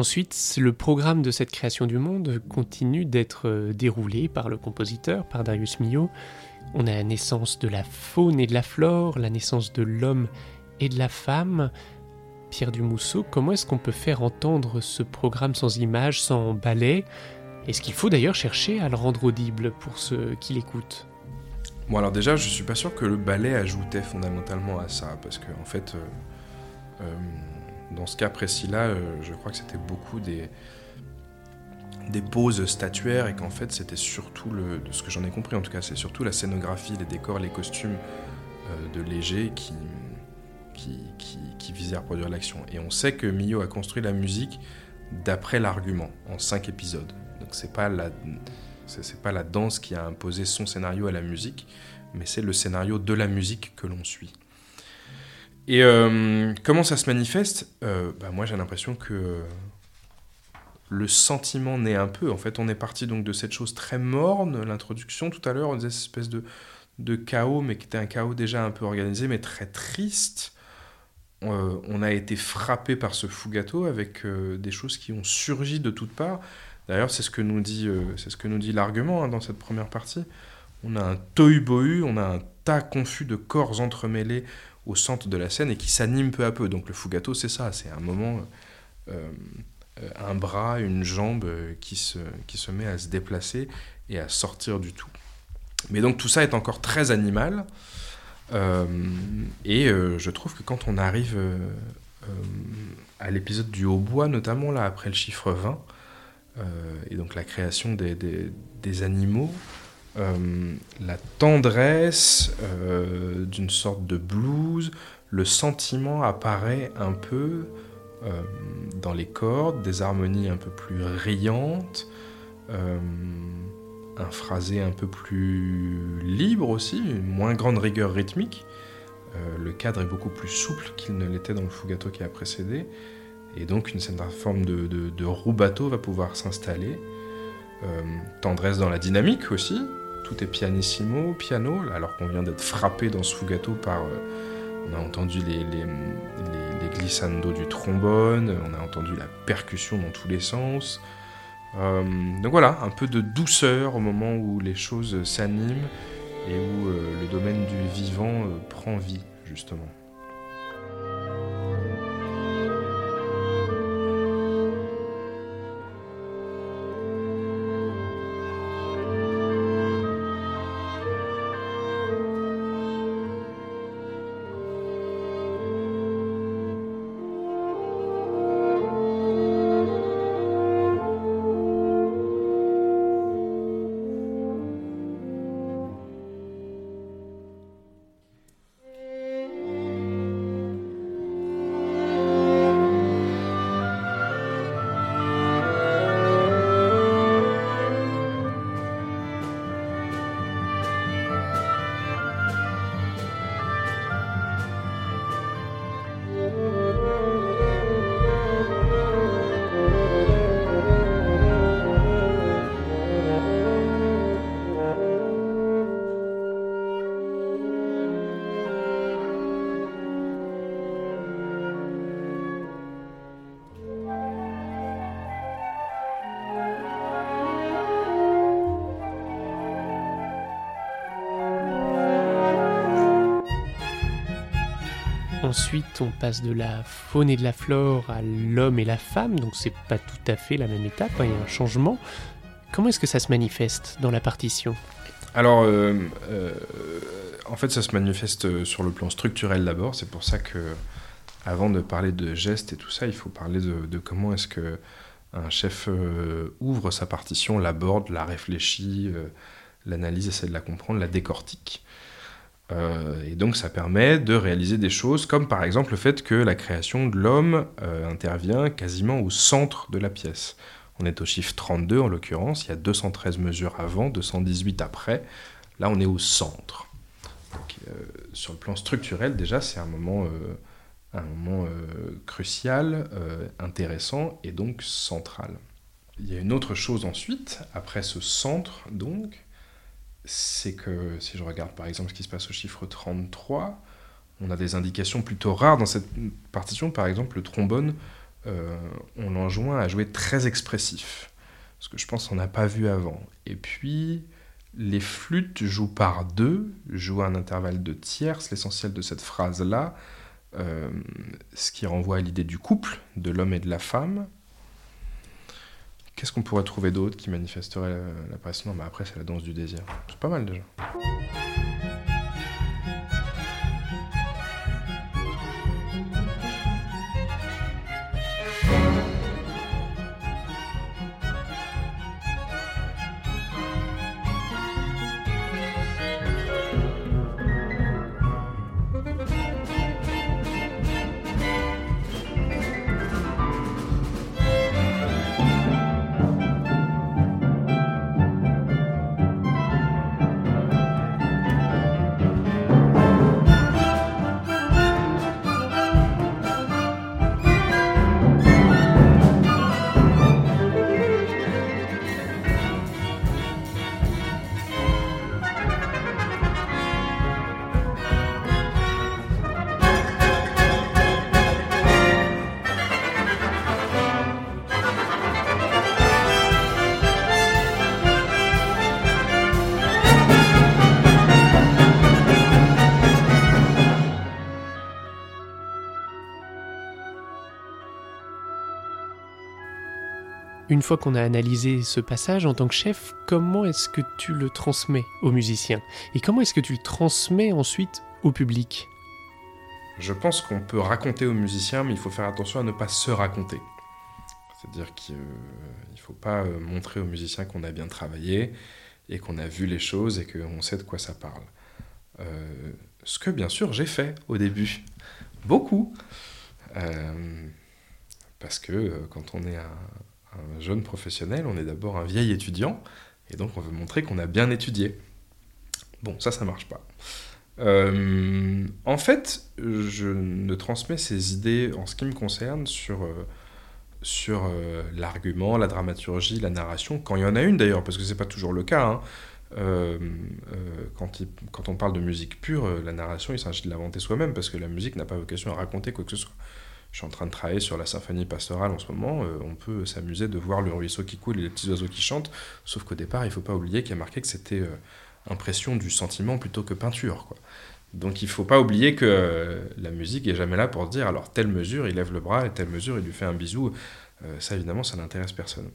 Ensuite, le programme de cette création du monde continue d'être euh, déroulé par le compositeur, par Darius Milhaud. On a la naissance de la faune et de la flore, la naissance de l'homme et de la femme. Pierre Dumousseau, comment est-ce qu'on peut faire entendre ce programme sans images, sans ballet Est-ce qu'il faut d'ailleurs chercher à le rendre audible pour ceux qui l'écoutent? Bon alors déjà, je suis pas sûr que le ballet ajoutait fondamentalement à ça, parce qu'en en fait, euh, euh, dans ce cas précis-là, euh, je crois que c'était beaucoup des, des poses statuaires et qu'en fait c'était surtout, le, de ce que j'en ai compris en tout cas, c'est surtout la scénographie, les décors, les costumes euh, de Léger qui, qui, visaient à reproduire l'action. Et on sait que Mio a construit la musique d'après l'argument, en cinq épisodes. Donc c'est pas C'est pas la danse qui a imposé son scénario à la musique, mais c'est le scénario de la musique que l'on suit. Et euh, comment ça se manifeste? Euh, bah, Moi, j'ai l'impression que le sentiment naît un peu. En fait, on est parti donc de cette chose très morne, l'introduction tout à l'heure, on disait cette espèce de, de chaos, mais qui était un chaos déjà un peu organisé, mais très triste. Euh, on a été frappé par ce fugato avec des choses qui ont surgi de toutes parts. D'ailleurs, c'est ce que nous dit, c'est ce que nous dit l'argument hein, dans cette première partie. On a un tohu-bohu, on a un tas confus de corps entremêlés au centre de la scène et qui s'anime peu à peu. Donc le fugato, c'est ça, c'est un moment, euh, euh, un bras, une jambe euh, qui, se, qui se met à se déplacer et à sortir du tout. Mais donc tout ça est encore très animal. et je trouve que quand on arrive à l'épisode du hautbois, notamment là après le chiffre 20, et donc la création des, des, animaux, la tendresse euh, d'une sorte de blues, le sentiment apparaît un peu euh, dans les cordes, des harmonies un peu plus riantes, un phrasé un peu plus libre aussi, une moins grande rigueur rythmique. le cadre est beaucoup plus souple qu'il ne l'était dans le fugato qui a précédé, et donc une certaine forme de, de, va pouvoir s'installer. tendresse dans la dynamique aussi, tout est pianissimo, piano, alors qu'on vient d'être frappé dans ce fugato par. Euh, on a entendu les, les, glissando du trombone, on a entendu la percussion dans tous les sens. Euh, donc voilà, un peu de douceur au moment où les choses s'animent et où euh, le domaine du vivant prend vie, justement. On passe de la faune et de la flore à l'homme et la femme, donc c'est pas tout à fait la même étape, hein, il y a un changement. Comment est-ce que ça se manifeste dans la partition? Alors, euh, euh, en fait, ça se manifeste sur le plan structurel d'abord. C'est pour ça que, avant de parler de gestes et tout ça, il faut parler de, comment est-ce que un chef euh, ouvre sa partition, l'aborde, la réfléchit, l'analyse, essaie de la comprendre, la décortique. Euh, et donc ça permet de réaliser des choses comme par exemple le fait que la création de l'homme euh, intervient quasiment au centre de la pièce. On est au chiffre 32 en l'occurrence, il y a 213 mesures avant, 218 après. Là on est au centre. Euh, sur le plan structurel déjà c'est un moment, un moment crucial, intéressant et donc central. Il y a une autre chose ensuite, après ce centre donc, c'est que si je regarde par exemple ce qui se passe au chiffre 33, on a des indications plutôt rares dans cette partition. Par exemple, le trombone, euh, on l'enjoint à jouer très expressif, ce que je pense qu'on n'a pas vu avant. Et puis, les flûtes jouent par deux, jouent à un intervalle de tierces, l'essentiel de cette phrase-là, euh, ce qui renvoie à l'idée du couple, de l'homme et de la femme. Qu'est-ce qu'on pourrait trouver d'autre qui manifesterait la, Non, mais après, c'est la danse du désir. C'est pas mal déjà. Une fois qu'on a analysé ce passage en tant que chef, comment est-ce que tu le transmets aux musiciens? Et comment est-ce que tu le transmets ensuite au public? Je pense qu'on peut raconter aux musiciens, mais il faut faire attention à ne pas se raconter. C'est-à-dire qu'il ne faut pas euh, montrer aux musiciens qu'on a bien travaillé et qu'on a vu les choses et qu'on sait de quoi ça parle. Euh, ce que bien sûr j'ai fait au début. Beaucoup. Euh, parce que quand on est un, jeune professionnel, on est d'abord un vieil étudiant, et donc on veut montrer qu'on a bien étudié. Bon, ça, ça marche pas. en fait, je ne transmets ces idées, en ce qui me concerne, sur sur euh, l'argument, la dramaturgie, la narration, quand il y en a une d'ailleurs, parce que c'est pas toujours le cas. Hein. Euh, euh, quand, quand, on parle de musique pure, la narration, il s'agit de l'inventer soi-même, parce que la musique n'a pas vocation à raconter quoi que ce soit. Je suis en train de travailler sur la symphonie pastorale en ce moment. on peut s'amuser de voir le ruisseau qui coule et les petits oiseaux qui chantent, sauf qu'au départ, il ne faut pas oublier qu'il y a marqué que c'était impression du sentiment plutôt que peinture. Donc il ne faut pas oublier que euh, la musique est jamais là pour dire alors telle mesure il lève le bras et telle mesure il lui fait un bisou. Euh, ça évidemment ça n'intéresse personne.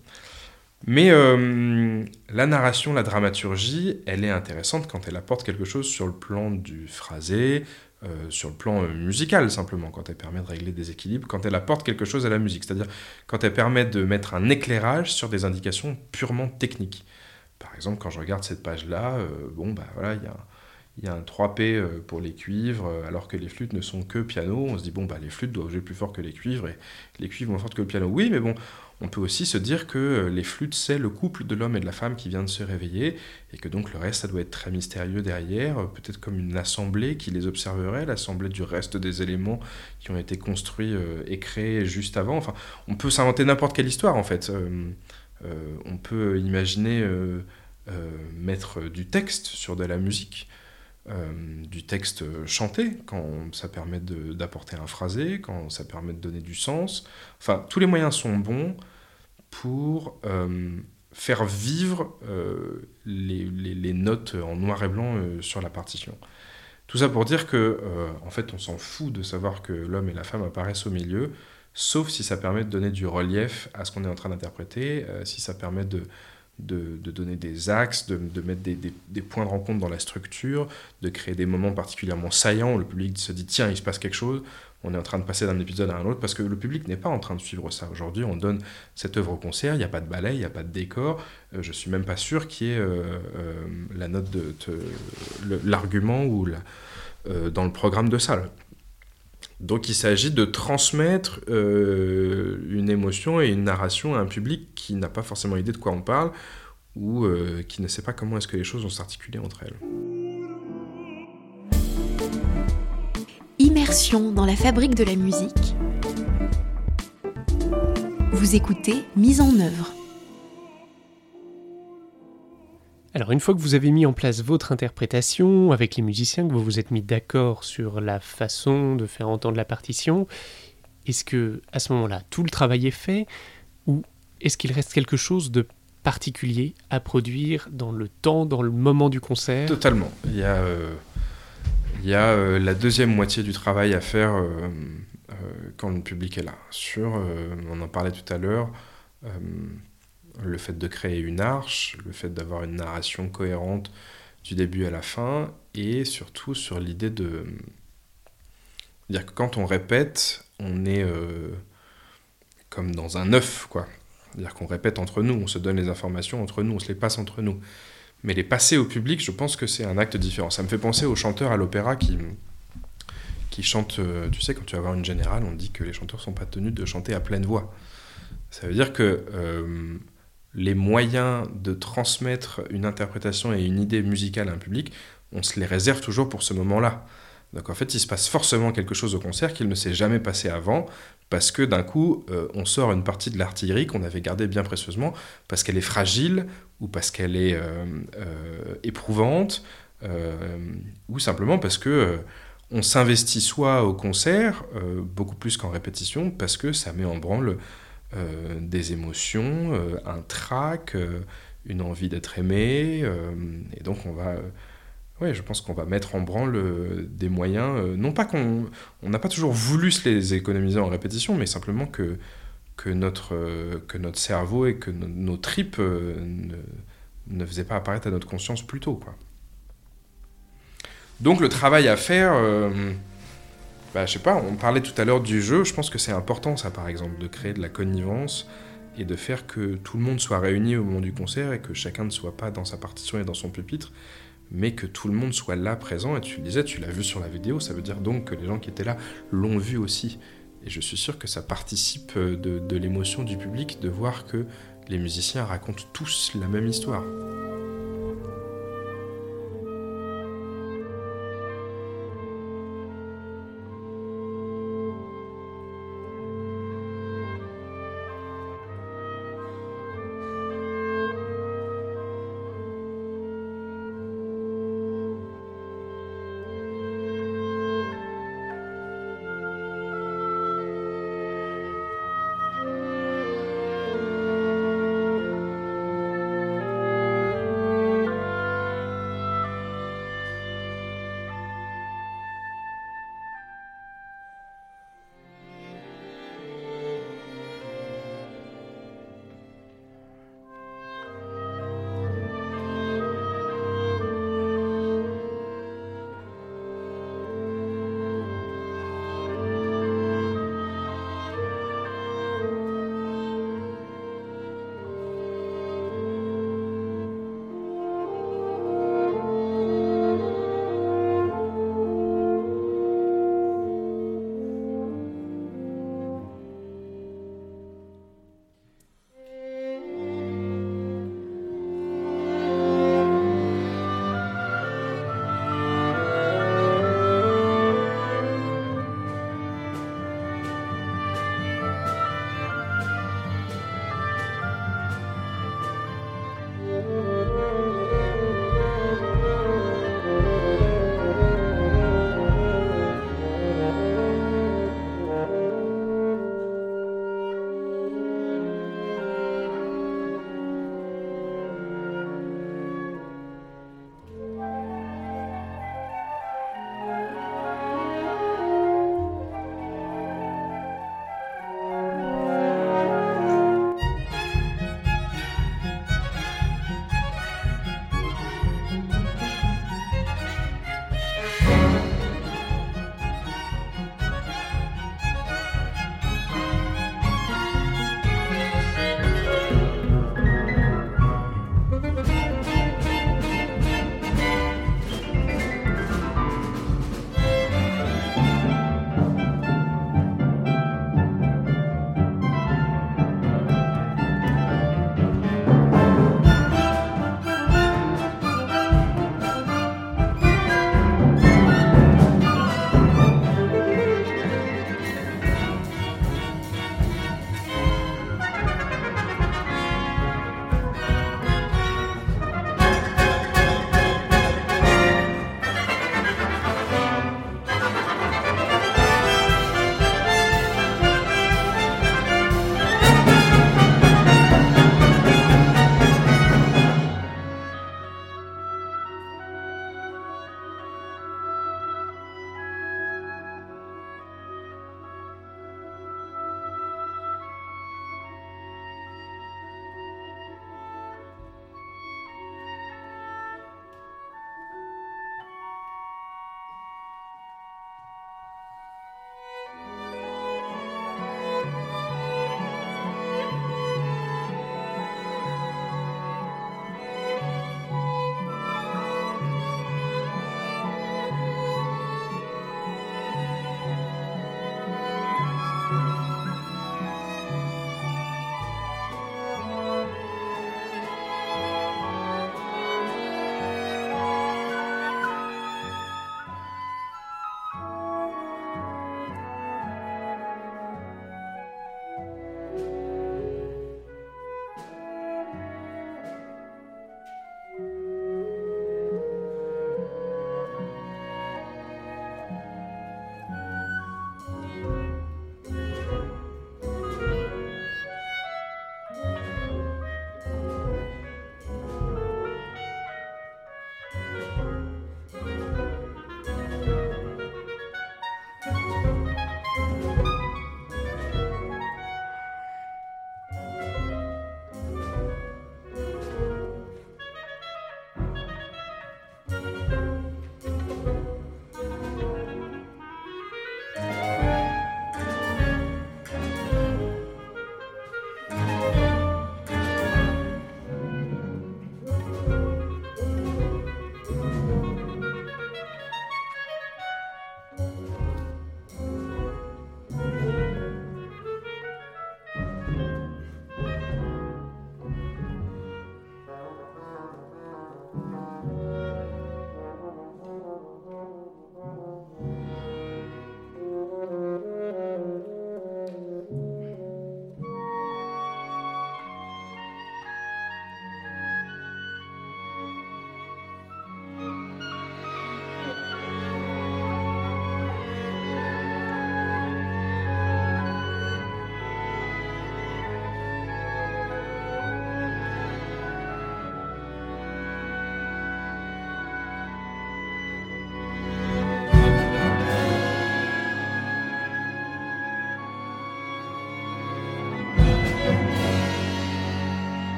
Mais euh, la narration, la dramaturgie, elle est intéressante quand elle apporte quelque chose sur le plan du phrasé, sur le plan musical simplement, quand elle permet de régler des équilibres, quand elle apporte quelque chose à la musique, c'est-à-dire quand elle permet de mettre un éclairage sur des indications purement techniques. Par exemple, quand je regarde cette page-là, bon, bah voilà, il y a un 3P euh, pour les cuivres, euh, alors que les flûtes ne sont que piano. On se dit, bon, bah, les flûtes doivent jouer plus fort que les cuivres, et les cuivres moins fort que le piano. Oui, mais bon, on peut aussi se dire que euh, les flûtes, c'est le couple de l'homme et de la femme qui vient de se réveiller, et que donc le reste, ça doit être très mystérieux derrière, peut-être comme une assemblée qui les observerait, l'assemblée du reste des éléments qui ont été construits et créés juste avant. Enfin, on peut s'inventer n'importe quelle histoire, en fait. on peut imaginer mettre du texte sur de la musique. Euh, du texte chanté, quand ça permet d'apporter un phrasé, quand ça permet de donner du sens. Enfin, tous les moyens sont bons pour euh, faire vivre euh, les, les, notes en noir et blanc sur la partition. Tout ça pour dire que, en fait, on s'en fout de savoir que l'homme et la femme apparaissent au milieu, sauf si ça permet de donner du relief à ce qu'on est en train d'interpréter, si ça permet de de, donner des axes, de, mettre des, points de rencontre dans la structure, de créer des moments particulièrement saillants où le public se dit tiens, il se passe quelque chose, on est en train de passer d'un épisode à un autre, parce que le public n'est pas en train de suivre ça. Aujourd'hui, on donne cette œuvre au concert, il n'y a pas de ballet, il n'y a pas de décor, euh, je suis même pas sûr qu'il y ait euh, euh, la note de, l'argument ou dans le programme de salle. Donc il s'agit de transmettre euh, une émotion et une narration à un public qui n'a pas forcément idée de quoi on parle ou euh, qui ne sait pas comment est-ce que les choses vont s'articuler entre elles. Immersion dans la fabrique de la musique. Vous écoutez Mise en œuvre. Alors une fois que vous avez mis en place votre interprétation avec les musiciens, que vous vous êtes mis d'accord sur la façon de faire entendre la partition, est-ce que à ce moment-là tout le travail est fait ou est-ce qu'il reste quelque chose de particulier à produire dans le temps, dans le moment du concert? Totalement. Il y a, euh, il y a euh, la deuxième moitié du travail à faire euh, quand le public est là. Sur, on en parlait tout à l'heure le fait de créer une arche, le fait d'avoir une narration cohérente du début à la fin, et surtout sur l'idée de dire que quand on répète, on est euh, comme dans un œuf, quoi. C'est-à-dire qu'on répète entre nous, on se donne les informations entre nous, on se les passe entre nous. Mais les passer au public, je pense que c'est un acte différent. Ça me fait penser aux chanteurs à l'opéra qui, qui chantent. Euh, tu sais, quand tu vas voir une générale, on dit que les chanteurs sont pas tenus de chanter à pleine voix. Ça veut dire que euh, les moyens de transmettre une interprétation et une idée musicale à un public, on se les réserve toujours pour ce moment-là. Donc en fait, il se passe forcément quelque chose au concert qu'il ne s'est jamais passé avant, parce que d'un coup, euh, on sort une partie de l'artillerie qu'on avait gardée bien précieusement, parce qu'elle est fragile, ou parce qu'elle est euh, euh, éprouvante, ou simplement parce que on s'investit soit au concert, beaucoup plus qu'en répétition, parce que ça met en branle euh, des émotions, euh, un trac, euh, une envie d'être aimé. et donc on va... Oui, je pense qu'on va mettre en branle des moyens, non pas qu'on n'a pas toujours voulu se les économiser en répétition, mais simplement que que notre, que notre cerveau et que nos tripes ne, ne faisaient pas apparaître à notre conscience plus tôt. Quoi. Donc le travail à faire, bah, je sais pas, on parlait tout à l'heure du jeu, je pense que c'est important ça par exemple, de créer de la connivence et de faire que tout le monde soit réuni au moment du concert et que chacun ne soit pas dans sa partition et dans son pupitre, mais que tout le monde soit là présent. Et tu le disais, tu l'as vu sur la vidéo, ça veut dire donc que les gens qui étaient là l'ont vu aussi. Et je suis sûr que ça participe de, de l'émotion du public de voir que les musiciens racontent tous la même histoire.